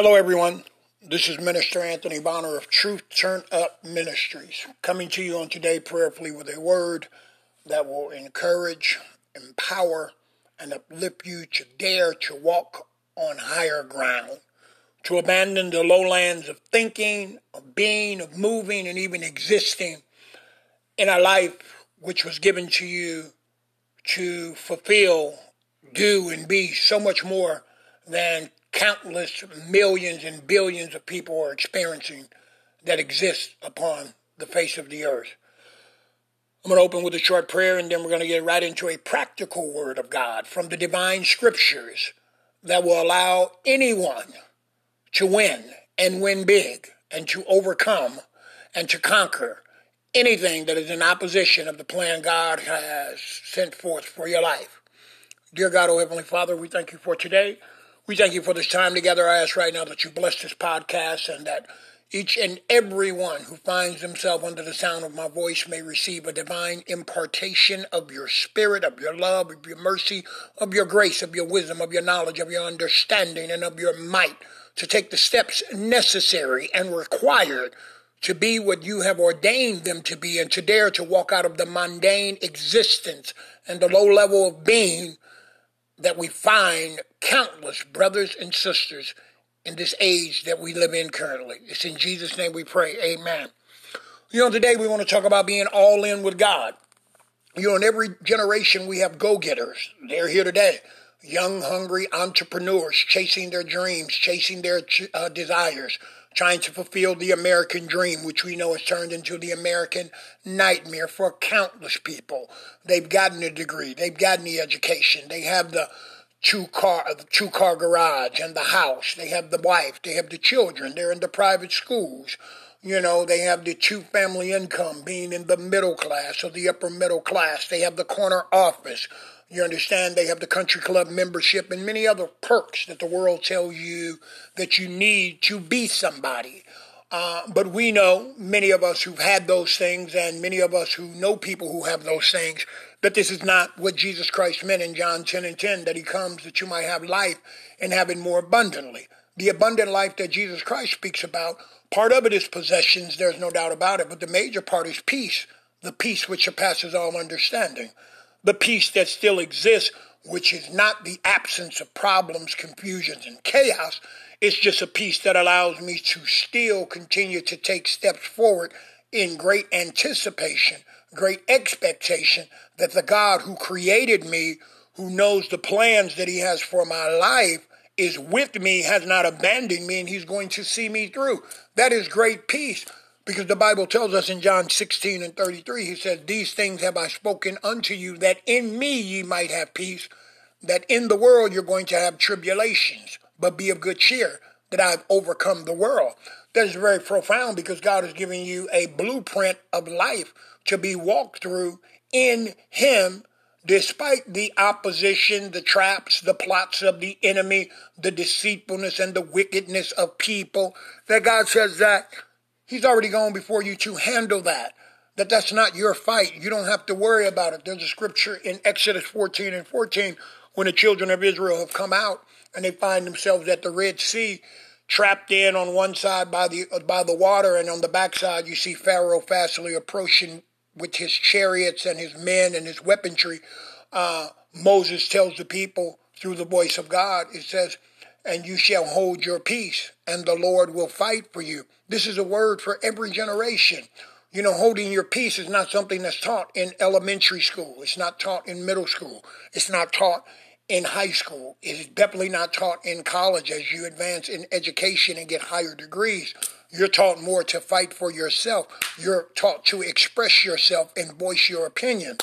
Hello, everyone. This is Minister Anthony Bonner of Truth Turn Up Ministries, coming to you on today prayerfully with a word that will encourage, empower, and uplift you to dare to walk on higher ground, to abandon the lowlands of thinking, of being, of moving, and even existing in a life which was given to you to fulfill, do, and be so much more than countless millions and billions of people are experiencing that exists upon the face of the earth. I'm going to open with a short prayer and then we're going to get right into a practical word of God from the divine scriptures that will allow anyone to win and win big and to overcome and to conquer anything that is in opposition of the plan God has sent forth for your life. Dear God, oh Heavenly Father, we thank you for today. We thank you for this time together. I ask right now that you bless this podcast and that each and every one who finds himself under the sound of my voice may receive a divine impartation of your spirit, of your love, of your mercy, of your grace, of your wisdom, of your knowledge, of your understanding, and of your might to take the steps necessary and required to be what you have ordained them to be and to dare to walk out of the mundane existence and the low level of being that we find countless brothers and sisters in this age that we live in currently. It's in Jesus' name we pray. Amen. You know, today we want to talk about being all in with God. You know, in every generation we have go getters. They're here today. Young, hungry entrepreneurs chasing their dreams, chasing their uh, desires trying to fulfill the American dream, which we know has turned into the American nightmare for countless people. They've gotten a degree, they've gotten the education, they have the two car the two car garage and the house, they have the wife, they have the children, they're in the private schools. You know, they have the two family income being in the middle class or the upper middle class. They have the corner office you understand they have the country club membership and many other perks that the world tells you that you need to be somebody. Uh, but we know, many of us who've had those things, and many of us who know people who have those things, that this is not what Jesus Christ meant in John 10 and 10, that he comes that you might have life and have it more abundantly. The abundant life that Jesus Christ speaks about, part of it is possessions, there's no doubt about it, but the major part is peace, the peace which surpasses all understanding the peace that still exists, which is not the absence of problems, confusions, and chaos. It's just a peace that allows me to still continue to take steps forward in great anticipation, great expectation that the God who created me, who knows the plans that He has for my life, is with me, has not abandoned me, and He's going to see me through. That is great peace. Because the Bible tells us in John 16 and 33, he says, These things have I spoken unto you, that in me ye might have peace, that in the world you're going to have tribulations, but be of good cheer, that I've overcome the world. That is very profound because God is giving you a blueprint of life to be walked through in Him despite the opposition, the traps, the plots of the enemy, the deceitfulness and the wickedness of people, that God says that He's already gone before you to handle that. That that's not your fight. You don't have to worry about it. There's a scripture in Exodus 14 and 14 when the children of Israel have come out and they find themselves at the Red Sea, trapped in on one side by the by the water, and on the backside you see Pharaoh fastly approaching with his chariots and his men and his weaponry. Uh, Moses tells the people through the voice of God, it says, and you shall hold your peace, and the Lord will fight for you. This is a word for every generation. You know, holding your peace is not something that's taught in elementary school. It's not taught in middle school. It's not taught in high school. It is definitely not taught in college as you advance in education and get higher degrees. You're taught more to fight for yourself. You're taught to express yourself and voice your opinion.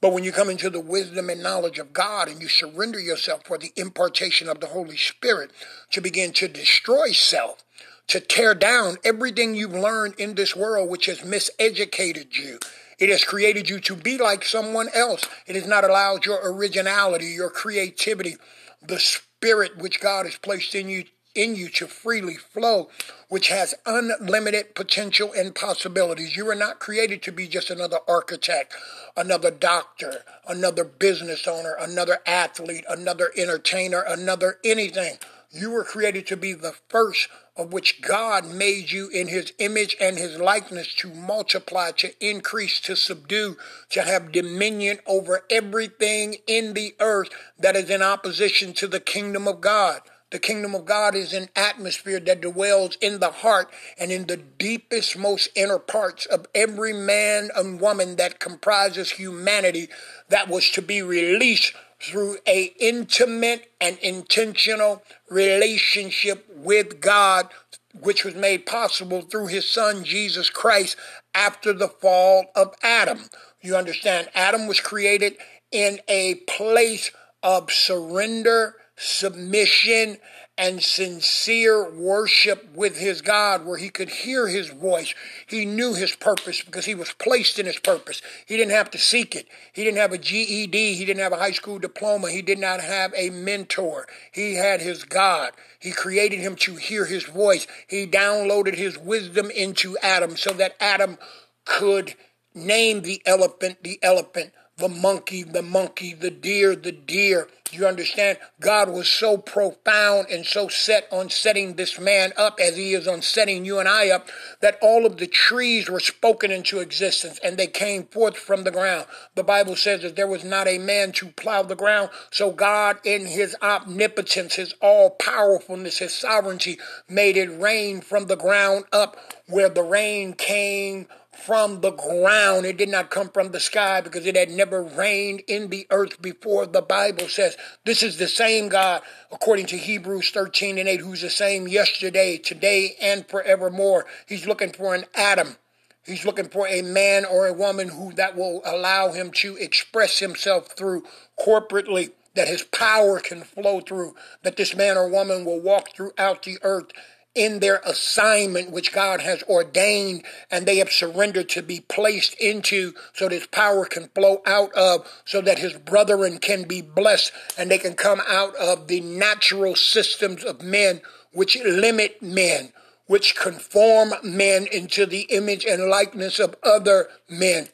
But when you come into the wisdom and knowledge of God and you surrender yourself for the impartation of the Holy Spirit to begin to destroy self, to tear down everything you've learned in this world which has miseducated you. It has created you to be like someone else. It has not allowed your originality, your creativity, the spirit which God has placed in you in you to freely flow, which has unlimited potential and possibilities. You are not created to be just another architect, another doctor, another business owner, another athlete, another entertainer, another anything. You were created to be the first of which God made you in his image and his likeness to multiply, to increase, to subdue, to have dominion over everything in the earth that is in opposition to the kingdom of God. The kingdom of God is an atmosphere that dwells in the heart and in the deepest, most inner parts of every man and woman that comprises humanity that was to be released through a intimate and intentional relationship with God which was made possible through his son Jesus Christ after the fall of Adam. You understand Adam was created in a place of surrender, submission, and sincere worship with his God where he could hear his voice. He knew his purpose because he was placed in his purpose. He didn't have to seek it. He didn't have a GED. He didn't have a high school diploma. He did not have a mentor. He had his God. He created him to hear his voice. He downloaded his wisdom into Adam so that Adam could name the elephant the elephant the monkey, the monkey, the deer, the deer. You understand? God was so profound and so set on setting this man up as he is on setting you and I up that all of the trees were spoken into existence and they came forth from the ground. The Bible says that there was not a man to plow the ground. So God, in his omnipotence, his all powerfulness, his sovereignty, made it rain from the ground up where the rain came from the ground. It did not come from the sky because it had never rained in the earth before. The Bible says this is the same God, according to Hebrews 13 and 8, who's the same yesterday, today, and forevermore. He's looking for an Adam. He's looking for a man or a woman who that will allow him to express himself through corporately, that his power can flow through, that this man or woman will walk throughout the earth in their assignment which God has ordained and they have surrendered to be placed into so that his power can flow out of so that his brethren can be blessed and they can come out of the natural systems of men which limit men which conform men into the image and likeness of other men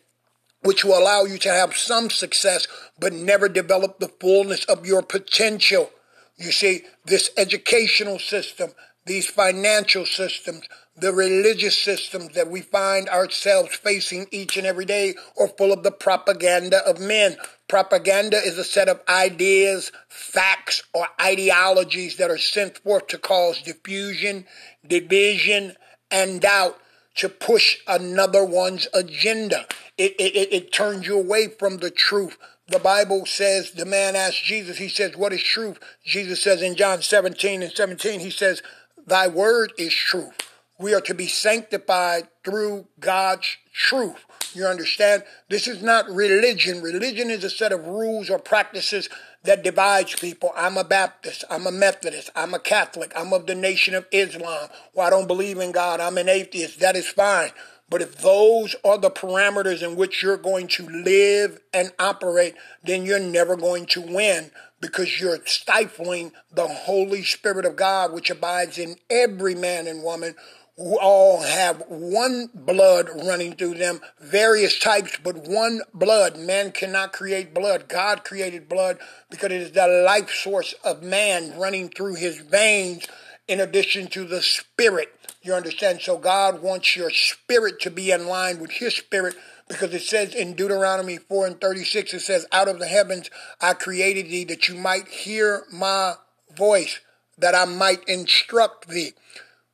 which will allow you to have some success but never develop the fullness of your potential. You see this educational system these financial systems, the religious systems that we find ourselves facing each and every day are full of the propaganda of men. Propaganda is a set of ideas, facts, or ideologies that are sent forth to cause diffusion, division, and doubt to push another one's agenda. It, it, it, turns you away from the truth. The Bible says, the man asked Jesus, he says, What is truth? Jesus says in John 17 and 17, he says, Thy word is truth. We are to be sanctified through God's truth. You understand? This is not religion. Religion is a set of rules or practices that divides people. I'm a Baptist. I'm a Methodist. I'm a Catholic. I'm of the nation of Islam. Well, I don't believe in God. I'm an atheist. That is fine. But if those are the parameters in which you're going to live and operate, then you're never going to win because you're stifling the Holy Spirit of God, which abides in every man and woman who all have one blood running through them, various types, but one blood. Man cannot create blood. God created blood because it is the life source of man running through his veins in addition to the spirit. You understand? So God wants your spirit to be in line with his spirit because it says in Deuteronomy 4 and 36, it says, Out of the heavens I created thee that you might hear my voice, that I might instruct thee.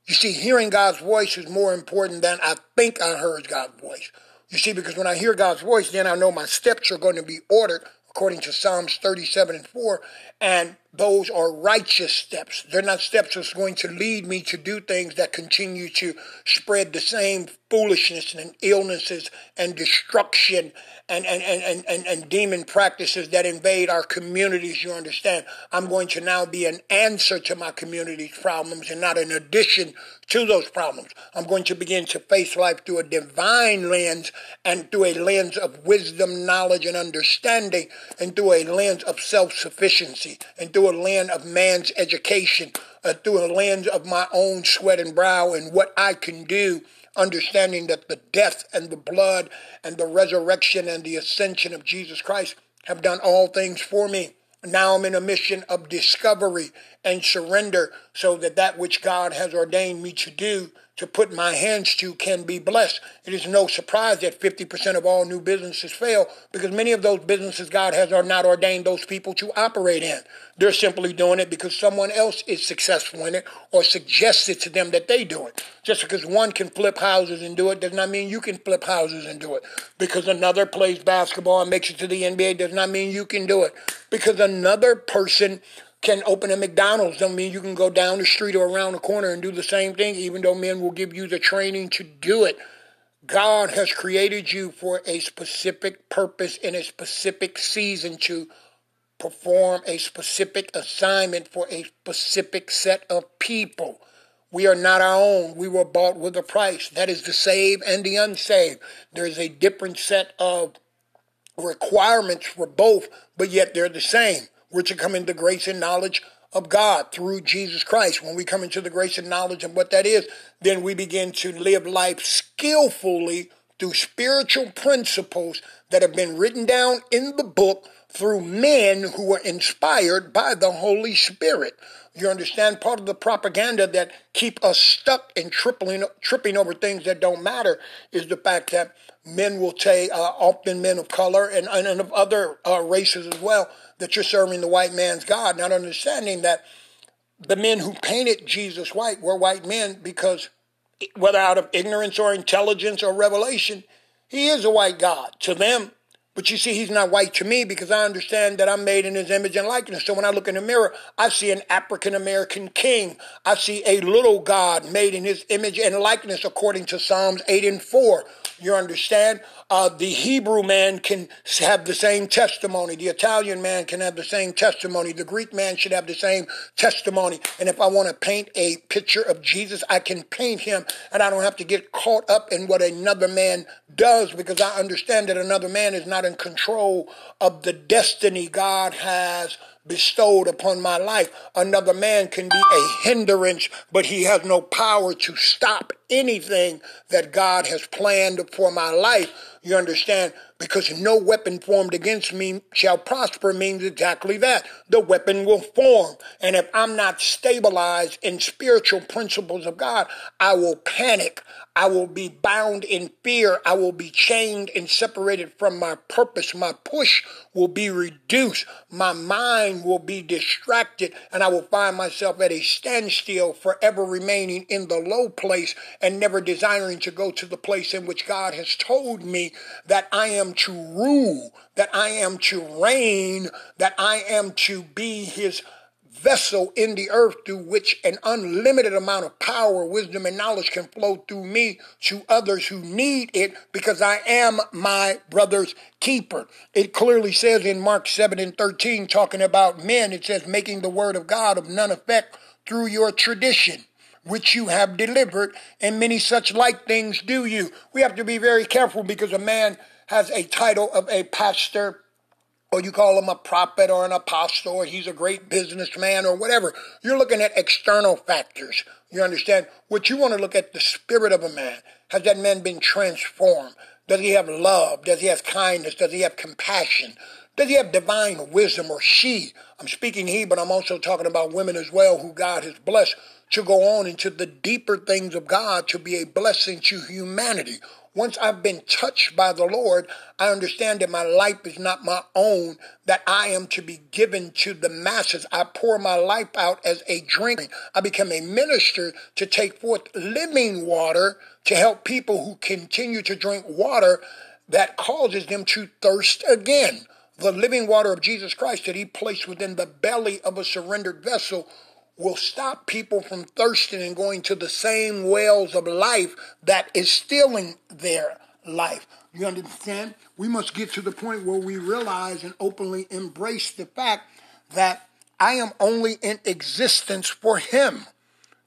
You see, hearing God's voice is more important than I think I heard God's voice. You see, because when I hear God's voice, then I know my steps are going to be ordered according to Psalms 37 and 4. And those are righteous steps. They're not steps that's going to lead me to do things that continue to spread the same foolishness and illnesses and destruction and, and, and, and, and, demon practices that invade our communities, you understand. I'm going to now be an answer to my community's problems and not an addition to those problems. I'm going to begin to face life through a divine lens and through a lens of wisdom, knowledge, and understanding, and through a lens of self sufficiency, and through a lens of man's education, uh, through a lens of my own sweat and brow and what I can do understanding that the death and the blood and the resurrection and the ascension of Jesus Christ have done all things for me. Now I'm in a mission of discovery and surrender so that that which God has ordained me to do to put my hands to can be blessed. It is no surprise that 50% of all new businesses fail because many of those businesses God has are not ordained those people to operate in. They're simply doing it because someone else is successful in it or suggested to them that they do it. Just because one can flip houses and do it does not mean you can flip houses and do it. Because another plays basketball and makes it to the NBA does not mean you can do it. Because another person can open a McDonald's don't mean you can go down the street or around the corner and do the same thing, even though men will give you the training to do it. God has created you for a specific purpose in a specific season to perform a specific assignment for a specific set of people. We are not our own. We were bought with a price. That is the saved and the unsaved. There is a different set of requirements for both, but yet they're the same. We're to come into grace and knowledge of God through Jesus Christ. When we come into the grace and knowledge of what that is, then we begin to live life skillfully through spiritual principles that have been written down in the book through men who were inspired by the Holy Spirit. You understand? Part of the propaganda that keep us stuck and tripping, tripping over things that don't matter is the fact that men will say, uh, often men of color and, and of other uh, races as well, that you're serving the white man's God, not understanding that the men who painted Jesus white were white men because whether out of ignorance or intelligence or revelation, he is a white God. To them, but you see, he's not white to me because I understand that I'm made in his image and likeness. So when I look in the mirror, I see an African American king. I see a little God made in his image and likeness according to Psalms 8 and 4. You understand? Uh, the Hebrew man can have the same testimony. The Italian man can have the same testimony. The Greek man should have the same testimony. And if I want to paint a picture of Jesus, I can paint him and I don't have to get caught up in what another man does because I understand that another man is not in control of the destiny God has bestowed upon my life. Another man can be a hindrance, but he has no power to stop anything that God has planned for my life. You understand? Because no weapon formed against me shall prosper means exactly that. The weapon will form. And if I'm not stabilized in spiritual principles of God, I will panic. I will be bound in fear. I will be chained and separated from my purpose. My push will be reduced. My mind will be distracted and I will find myself at a standstill, forever remaining in the low place and never desiring to go to the place in which God has told me that I am to rule, that I am to reign, that I am to be his vessel in the earth through which an unlimited amount of power, wisdom, and knowledge can flow through me to others who need it because I am my brother's keeper. It clearly says in Mark 7 and 13, talking about men, it says, making the word of God of none effect through your tradition which you have delivered, and many such like things do you. We have to be very careful because a man has a title of a pastor, or you call him a prophet or an apostle, or he's a great businessman or whatever. You're looking at external factors. You understand? What you want to look at the spirit of a man. Has that man been transformed? Does he have love? Does he have kindness? Does he have compassion? Does he have divine wisdom or she? I'm speaking he, but I'm also talking about women as well who God has blessed to go on into the deeper things of God to be a blessing to humanity. Once I've been touched by the Lord, I understand that my life is not my own, that I am to be given to the masses. I pour my life out as a drink. I become a minister to take forth living water to help people who continue to drink water that causes them to thirst again. The living water of Jesus Christ that He placed within the belly of a surrendered vessel will stop people from thirsting and going to the same wells of life that is stealing their life. You understand? We must get to the point where we realize and openly embrace the fact that I am only in existence for Him,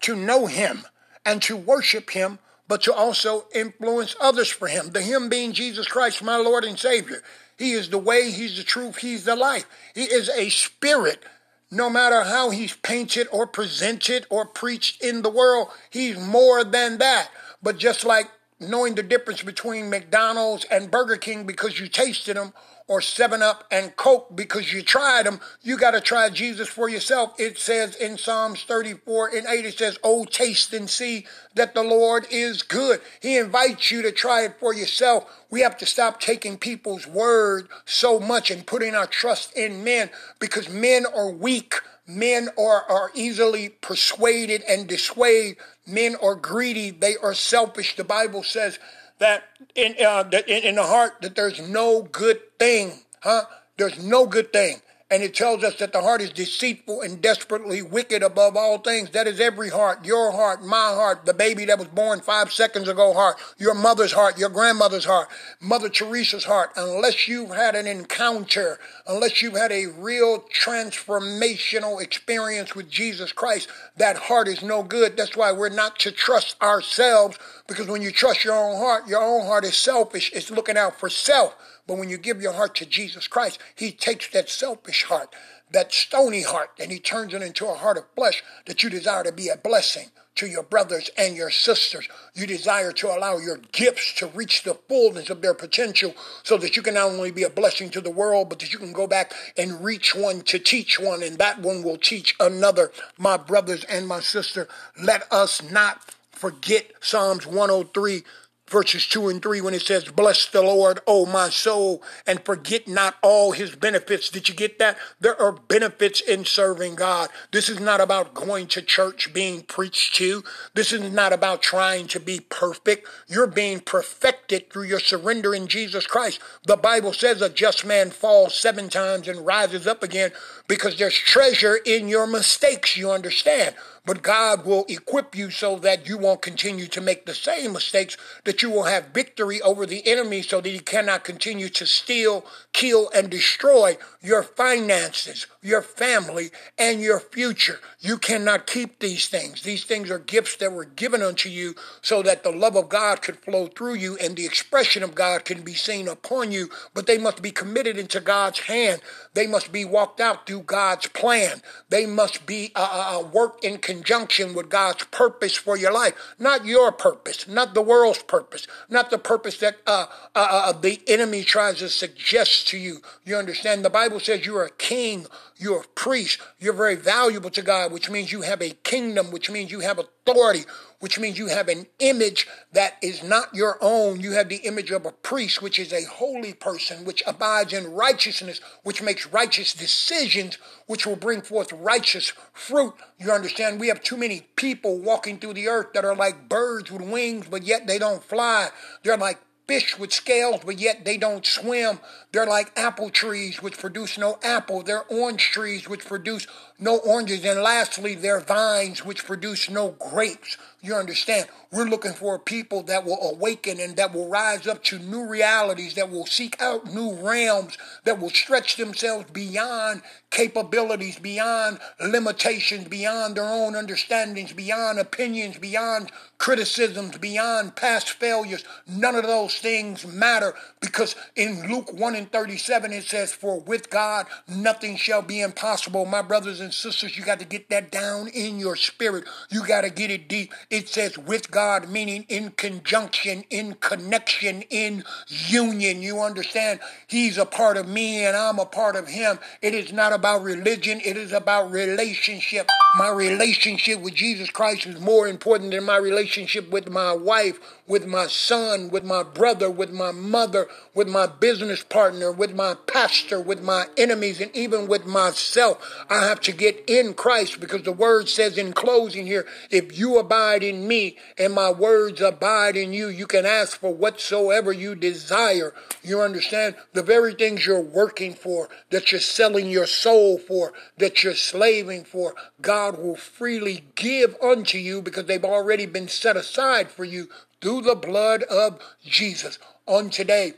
to know Him and to worship Him, but to also influence others for Him. The Him being Jesus Christ, my Lord and Savior. He is the way, He's the truth, He's the life. He is a spirit no matter how he's painted or presented or preached in the world, he's more than that. But just like knowing the difference between McDonald's and Burger King because you tasted them or 7 Up and Coke because you tried them. You got to try Jesus for yourself. It says in Psalms 34 and 8, it says, Oh, taste and see that the Lord is good. He invites you to try it for yourself. We have to stop taking people's word so much and putting our trust in men because men are weak. Men are, are easily persuaded and dissuaded. Men are greedy. They are selfish. The Bible says that in, uh, in the heart that there's no good thing, huh? There's no good thing. And it tells us that the heart is deceitful and desperately wicked above all things. That is every heart, your heart, my heart, the baby that was born five seconds ago heart, your mother's heart, your grandmother's heart, Mother Teresa's heart. Unless you've had an encounter, unless you've had a real transformational experience with Jesus Christ, that heart is no good. That's why we're not to trust ourselves because when you trust your own heart, your own heart is selfish. It's looking out for self. But when you give your heart to Jesus Christ, He takes that selfish heart, that stony heart, and He turns it into a heart of flesh that you desire to be a blessing to your brothers and your sisters. You desire to allow your gifts to reach the fullness of their potential so that you can not only be a blessing to the world, but that you can go back and reach one to teach one, and that one will teach another. My brothers and my sister, let us not forget Psalms 103 verses 2 and 3 when it says, Bless the Lord, O my soul, and forget not all his benefits. Did you get that? There are benefits in serving God. This is not about going to church being preached to. This is not about trying to be perfect. You're being perfected through your surrender in Jesus Christ. The Bible says a just man falls seven times and rises up again because there's treasure in your mistakes, you understand. But God will equip you so that you won't continue to make the same mistakes, that you will have victory over the enemy so that he cannot continue to steal, kill, and destroy your finances, your family, and your future. You cannot keep these things. These things are gifts that were given unto you so that the love of God could flow through you and the expression of God can be seen upon you, but they must be committed into God's hand. They must be walked out through God's plan. They must be uh, uh, uh worked in conjunction with God's purpose for your life, not your purpose, not the world's purpose, not the purpose that uh, uh, uh, the enemy tries to suggest to you. You understand? The Bible says you are a king you're a priest. You're very valuable to God, which means you have a kingdom, which means you have authority, which means you have an image that is not your own. You have the image of a priest, which is a holy person, which abides in righteousness, which makes righteous decisions, which will bring forth righteous fruit. You understand? We have too many people walking through the earth that are like birds with wings, but yet they don't fly. They're like fish with scales, but yet they don't swim. They're like apple trees which produce no apple. They're orange trees which produce no oranges. And lastly, they're vines which produce no grapes. You understand? We're looking for people that will awaken and that will rise up to new realities, that will seek out new realms, that will stretch themselves beyond capabilities, beyond limitations, beyond their own understandings, beyond opinions, beyond criticisms, beyond past failures. None of those things matter because in Luke 1 and 37 it says, For with God nothing shall be impossible. My brothers and sisters, you got to get that down in your spirit. You got to get it deep. It says with God God, meaning in conjunction, in connection, in union. You understand? He's a part of me and I'm a part of him. It is not about religion, it is about relationship. My relationship with Jesus Christ is more important than my relationship with my wife, with my son, with my brother, with my mother, with my business partner, with my pastor, with my enemies, and even with myself. I have to get in Christ because the word says in closing here, if you abide in me and my words abide in you, you can ask for whatsoever you desire. You understand? The very things you're working for, that you're selling your soul for, that you're slaving for, God will freely give unto you because they've already been set aside for you through the blood of Jesus. On today,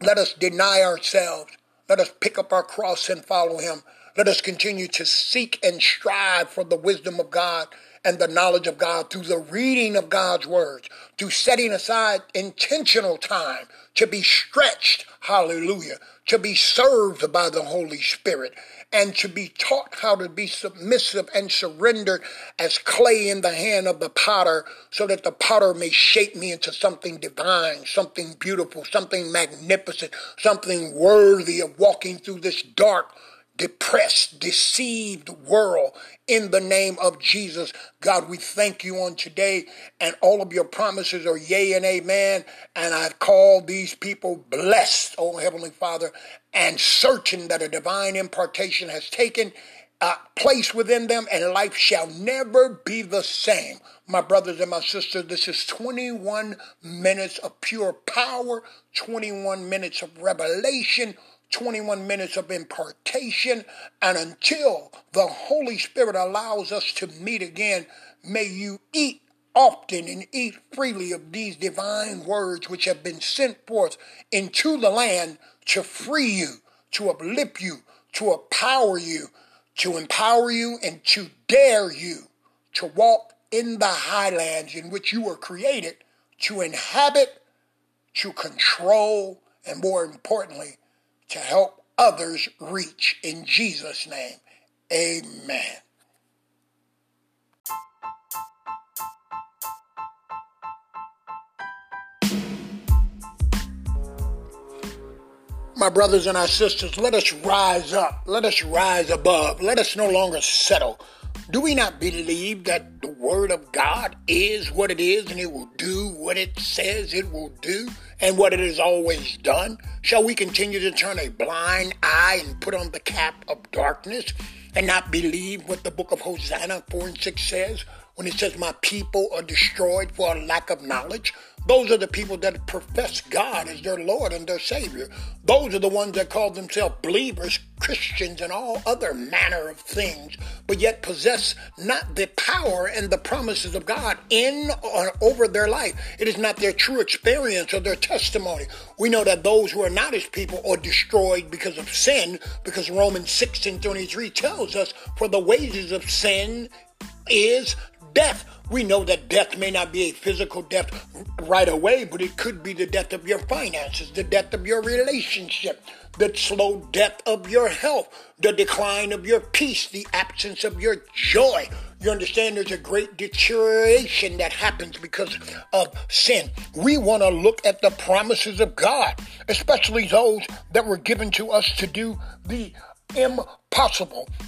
let us deny ourselves. Let us pick up our cross and follow him. Let us continue to seek and strive for the wisdom of God and the knowledge of God through the reading of God's words, through setting aside intentional time to be stretched, hallelujah, to be served by the Holy Spirit, and to be taught how to be submissive and surrendered as clay in the hand of the potter so that the potter may shape me into something divine, something beautiful, something magnificent, something worthy of walking through this dark, depressed, deceived world in the name of Jesus. God, we thank you on today, and all of your promises are yea and amen. And I call these people blessed, oh Heavenly Father, and certain that a divine impartation has taken uh, place within them, and life shall never be the same. My brothers and my sisters, this is 21 minutes of pure power, 21 minutes of revelation 21 minutes of impartation, and until the Holy Spirit allows us to meet again, may you eat often and eat freely of these divine words which have been sent forth into the land to free you, to uplift you, to empower you, to empower you, and to dare you to walk in the highlands in which you were created to inhabit, to control, and more importantly, to help others reach. In Jesus' name, amen. My brothers and our sisters, let us rise up. Let us rise above. Let us no longer settle. Do we not believe that the Word of God is what it is and it will do what it says it will do? and what it has always done? Shall we continue to turn a blind eye and put on the cap of darkness and not believe what the book of Hosea 4 and 6 says when it says, My people are destroyed for a lack of knowledge? Those are the people that profess God as their Lord and their Savior. Those are the ones that call themselves believers, Christians, and all other manner of things, but yet possess not the power and the promises of God in or over their life. It is not their true experience or their testimony. We know that those who are not His people are destroyed because of sin, because Romans 6 and 23 tells us, For the wages of sin is death. We know that death may not be a physical death right away, but it could be the death of your finances, the death of your relationship, the slow death of your health, the decline of your peace, the absence of your joy. You understand there's a great deterioration that happens because of sin. We want to look at the promises of God, especially those that were given to us to do the impossible.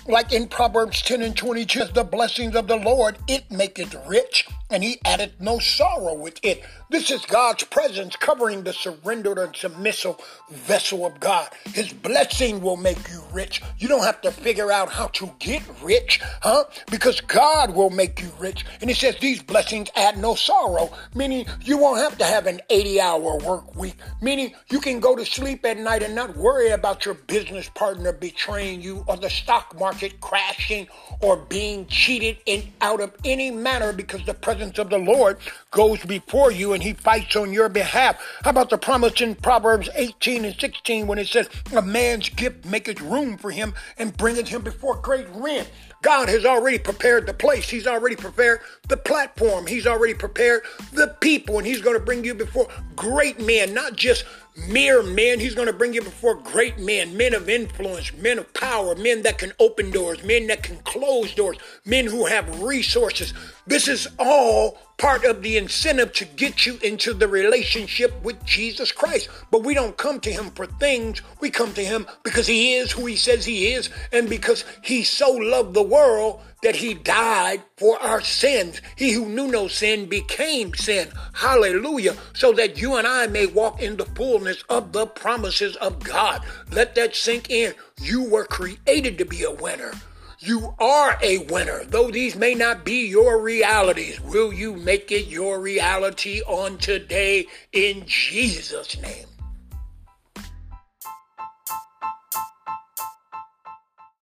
Like in Proverbs 10 and 22, the blessings of the Lord, it maketh rich, and he addeth no sorrow with it. This is God's presence covering the surrendered and submissive vessel of God. His blessing will make you rich. You don't have to figure out how to get rich, huh? Because God will make you rich. And he says these blessings add no sorrow, meaning you won't have to have an 80 hour work week, meaning you can go to sleep at night and not worry about your business partner betraying you or the stock market crashing or being cheated in out of any manner because the presence of the Lord goes before you and he fights on your behalf. How about the promise in Proverbs 18 and 16 when it says, A man's gift maketh room for him and bringeth him before great men. God has already prepared the place. He's already prepared the platform. He's already prepared the people, and He's going to bring you before great men, not just mere men. He's going to bring you before great men, men of influence, men of power, men that can open doors, men that can close doors, men who have resources. This is all part of the incentive to get you into the relationship with Jesus Christ. But we don't come to him for things. We come to him because he is who he says he is and because he so loved the world that he died for our sins. He who knew no sin became sin. Hallelujah. So that you and I may walk in the fullness of the promises of God. Let that sink in. You were created to be a winner. You are a winner. Though these may not be your realities, will you make it your reality on today in Jesus' name?